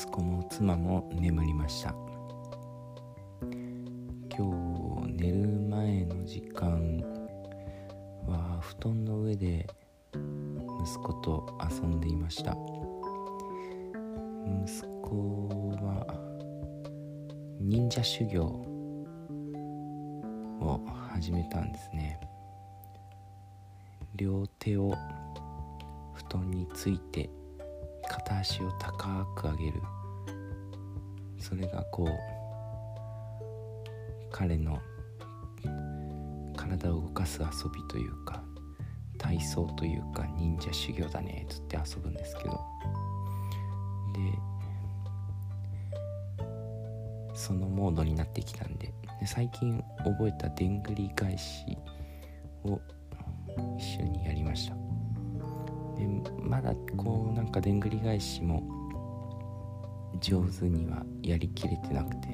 息子も妻も眠りました。今日寝る前の時間は布団の上で息子と遊んでいました。息子は忍者修行を始めたんですね。両手を布団について片足を高く上げる。それがこう彼の体を動かす遊びというか体操というか忍者修行だねっつって遊ぶんですけど。でそのモードになってきたんでで最近覚えたでんぐり返しを一緒にやりました。でまだこうなんかでんぐり返しも上手にはやりきれてなくて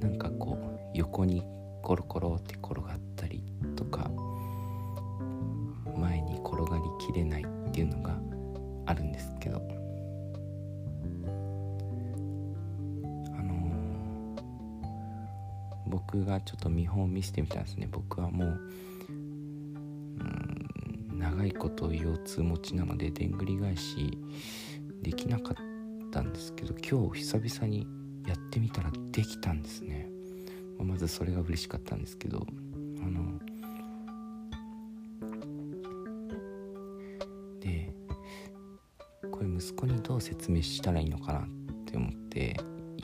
なんかこう横にコロコロって転がったりとか前に転がりきれないっていうのがあるんですけどあのー、僕がちょっと見本を見せてみたんですね。僕はもう長いこと腰痛持ちなのででんぐり返しできなかったんですけど今日久々にやってみたらできたんですね。まずそれが嬉しかったんですけどあのでこれ息子にどう説明したらいいのかなって思って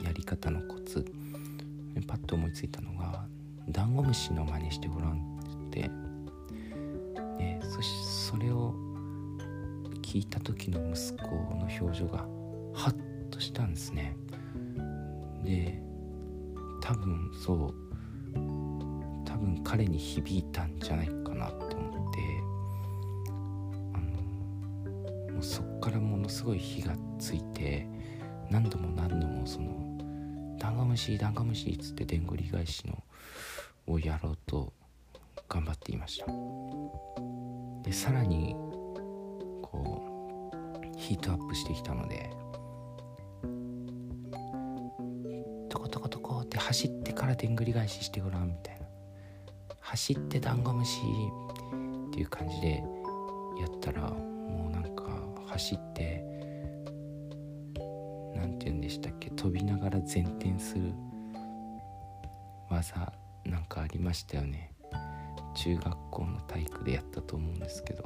やり方のコツパッと思いついたのがダンゴムシの真似してごらんって言ってでそそれを聞いた時の息子の表情がハッとしたんですね。で多分そう多分彼に響いたんじゃないかなって思ってあのもうそっからものすごい火がついて何度も何度もその「ダンゴムシダンゴムシ」っつってでんぐり返しのをやろうと頑張っていました。でさらにこうヒートアップしてきたので走ってからでんぐり返ししてごらんみたいな。走ってダンゴムシっていう感じでやったらもうなんか走って何て言うんでしたっけ飛びながら前転する技なんかありましたよね。中学校の体育でやったと思うんですけど。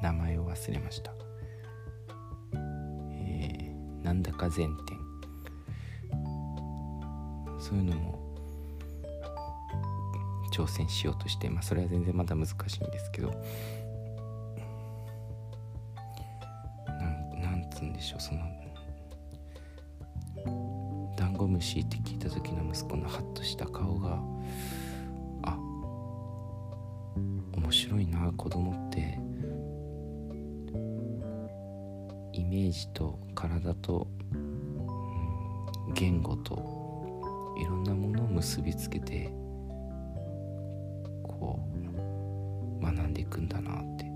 名前を忘れました。なんだか前転そういうのも挑戦しようとしてまあそれは全然まだ難しいんですけどなんなんつうんでしょうそのダンゴムシって聞いた時の息子のハッとした顔があ面白いな子供ってメージと体と、言語といろんなものを結びつけてこう学んでいくんだなって。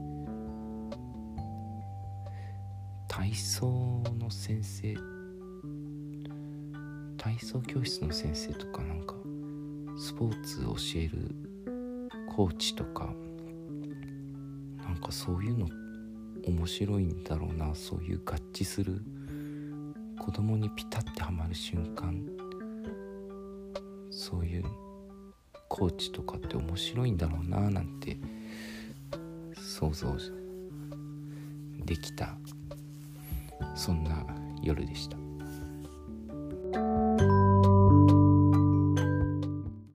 体操の先生体操教室の先生とかなんかスポーツ教えるコーチとかなんかそういうのって面白いんだろうなそういう合致する。子供にピタッてはまる瞬間。そういうコーチとかって面白いんだろうななんて想像できた。そんな夜でした。